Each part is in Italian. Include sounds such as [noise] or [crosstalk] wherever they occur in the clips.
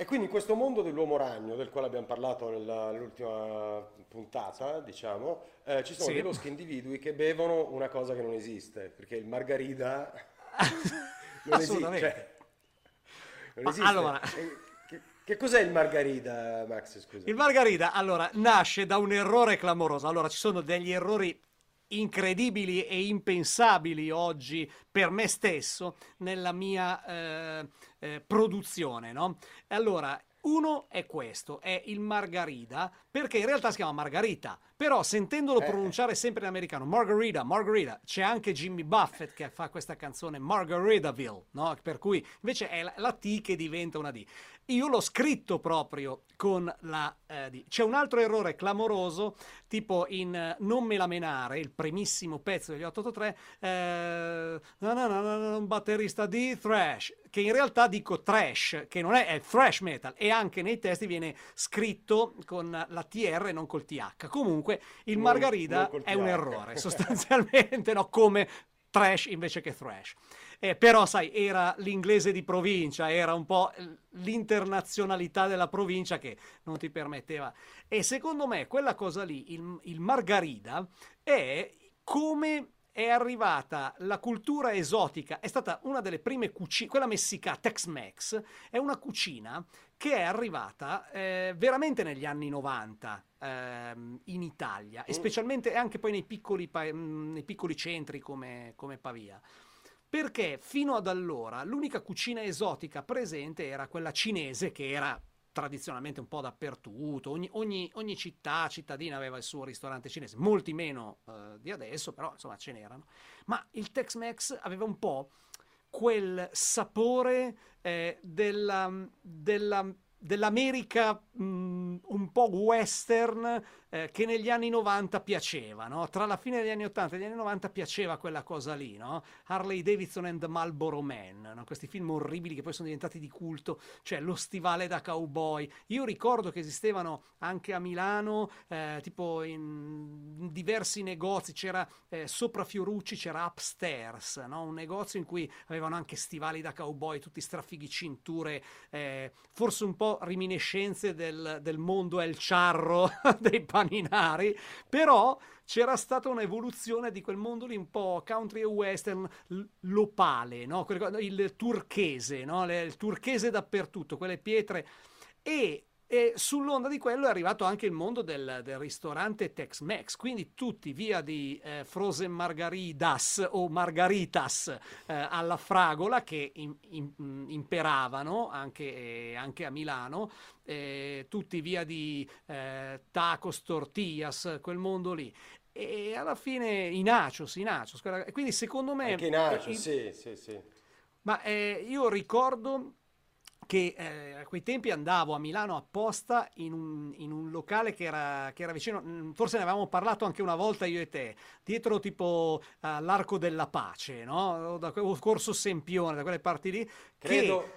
E quindi in questo mondo dell'uomo ragno, del quale abbiamo parlato nell'ultima puntata, diciamo, eh, ci sono Sì. dei loschi individui che bevono una cosa che non esiste, perché il margarita [laughs] non esiste. Cioè, non Ma esiste. allora- Che, che cos'è il margarita, Max? Scusa. Il Margarita, allora, nasce da un errore clamoroso. Allora, ci sono degli errori incredibili e impensabili oggi per me stesso nella mia eh, eh, produzione, no? Allora, uno è questo, è il Margarita, perché in realtà si chiama Margarita, però sentendolo Eh. pronunciare sempre in americano, Margarita, Margarita, c'è anche Jimmy Buffett che fa questa canzone Margaritaville, no? Per cui invece è la, la T che diventa una D. Io l'ho scritto proprio con la eh, D. C'è un altro errore clamoroso, tipo in eh, Non me la menare, il primissimo pezzo degli 883, eh, no, no, no, no, no, un batterista di thrash, che in realtà dico trash, che non è, è thrash metal, e anche nei testi viene scritto con la TR e non col TH. Comunque il Non- Margarita non è un errore, [laughs] sostanzialmente, no, come trash invece che thrash. Eh, però, sai, era l'inglese di provincia, era un po' l'internazionalità della provincia che non ti permetteva. E secondo me quella cosa lì, il, il Margarida, è come è arrivata la cultura esotica, è stata una delle prime cucine, quella messicana, Tex-Mex, è una cucina che è arrivata eh, veramente negli anni 90 ehm, in Italia e specialmente anche poi nei piccoli, pa- mh, nei piccoli centri come, come Pavia. Perché fino ad allora l'unica cucina esotica presente era quella cinese che era tradizionalmente un po' dappertutto, ogni, ogni- ogni città, cittadina aveva il suo ristorante cinese, molti meno eh, di adesso, però insomma ce n'erano. Ma il Tex-Mex aveva un po' quel sapore eh, della, della- dell'America mh, un po' western eh, che negli anni 90 piaceva, no? Tra la fine degli anni 80 e gli anni 90 piaceva quella cosa lì, no? Harley Davidson and the Marlboro Man, no? Questi film orribili che poi sono diventati di culto, cioè lo stivale da cowboy. Io ricordo che esistevano anche a Milano, eh, tipo in, diversi negozi, c'era eh, sopra Fiorucci, c'era Upstairs, no? Un negozio in cui avevano anche stivali da cowboy, tutti strafighi cinture, eh, forse un po' riminiscenze del, del mondo El Charro [laughs] dei paninari, però c'era stata un'evoluzione di quel mondo lì un po' country e western, l'opale, no? Il turchese, no? Il turchese dappertutto, quelle pietre. E, e sull'onda di quello è arrivato anche il mondo del, del ristorante Tex-Mex, quindi tutti via di eh, Frozen Margaritas o Margaritas eh, alla fragola che in- in- mh, imperavano anche, eh, anche a Milano, eh, tutti via di eh, tacos, tortillas, quel mondo lì. E alla fine i nachos, i nachos. Quindi secondo me... Anche i nacho, eh, sì, sì, sì. ma eh, io ricordo che eh, a quei tempi andavo a Milano apposta in un, in un locale che era, che era vicino, mm, forse ne avevamo parlato anche una volta io e te, dietro tipo all'Arco della Pace, no? Da, o Corso Sempione, da quelle parti lì. che- Credo,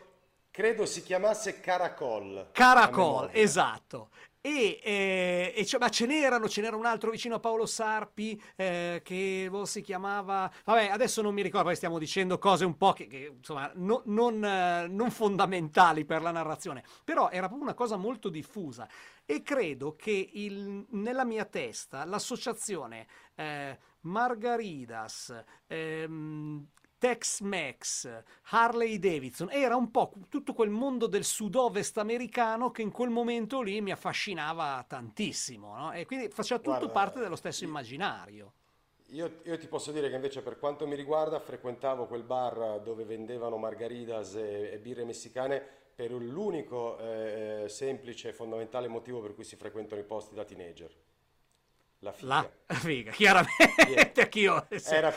credo si chiamasse Caracol. Caracol, esatto. E, eh, e ma ce n'erano, ce n'era un altro vicino a Paolo Sarpi eh, che boh, si chiamava. Vabbè, adesso non mi ricordo, stiamo dicendo cose un po' che, che, insomma no- non, eh, non fondamentali per la narrazione, però era proprio una cosa molto diffusa. E credo che il- nella mia testa l'associazione eh, Margaridas, ehm, Tex-Mex, Harley Davidson, era un po' tutto quel mondo del sud-ovest americano che in quel momento lì mi affascinava tantissimo, no? E quindi faceva tutto Guarda, parte dello stesso immaginario. Io, io ti posso dire che invece per quanto mi riguarda frequentavo quel bar dove vendevano margaritas e, e birre messicane per l'unico eh, semplice e fondamentale motivo per cui si frequentano i posti da teenager. La figa. La figa, chiaramente, [laughs] anch'io. sì. Era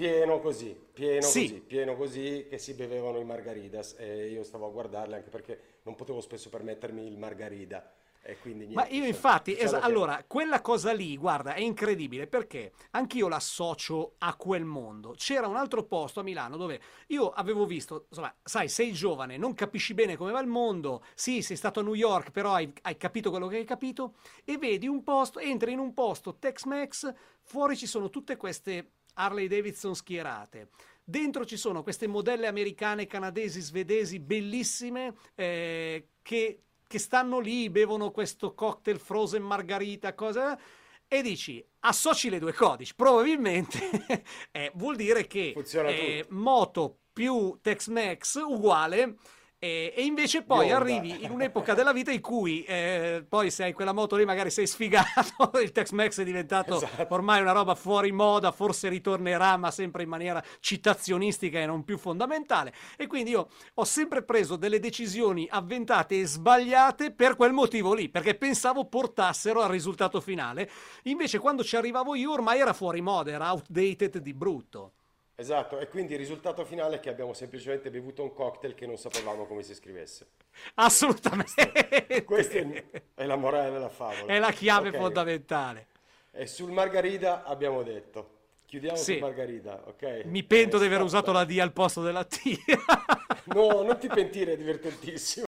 pieno così, pieno Sì. così, pieno così che si bevevano i margaritas e io stavo a guardarli anche perché non potevo spesso permettermi il margarita e quindi Ma niente, io cioè, infatti, diciamo esa- che- allora, quella cosa lì, guarda, è incredibile perché anch'io l'associo a quel mondo. C'era un altro posto a Milano dove io avevo visto, insomma, sai, sei giovane, non capisci bene come va il mondo, sì, sei stato a New York, però hai, hai capito quello che hai capito, e vedi un posto, entri in un posto Tex-Mex, fuori ci sono tutte queste Harley Davidson schierate. Dentro ci sono queste modelle americane, canadesi, svedesi, bellissime, eh, che, che stanno lì, bevono questo cocktail frozen margarita, cosa? E dici associ le due codici, probabilmente [laughs] eh, vuol dire che eh, moto più Tex-Mex uguale e, e, invece poi Bionda. arrivi in un'epoca della vita in cui eh, poi se hai quella moto lì magari sei sfigato, [laughs] il Tex-Mex è diventato esatto. ormai una roba fuori moda, forse ritornerà ma sempre in maniera citazionistica e non più fondamentale e quindi io ho sempre preso delle decisioni avventate e sbagliate per quel motivo lì, perché pensavo portassero al risultato finale, invece quando ci arrivavo io ormai era fuori moda, era outdated di brutto. Esatto, e quindi il risultato finale è che abbiamo semplicemente bevuto un cocktail che non sapevamo come si scrivesse. Assolutamente. Questa è la morale della favola. È la chiave okay. fondamentale. E sul Margarida abbiamo detto. Chiudiamo sì. su Margarida, ok? Mi pento di aver usato la D al posto della T. no, non ti pentire, è divertentissimo.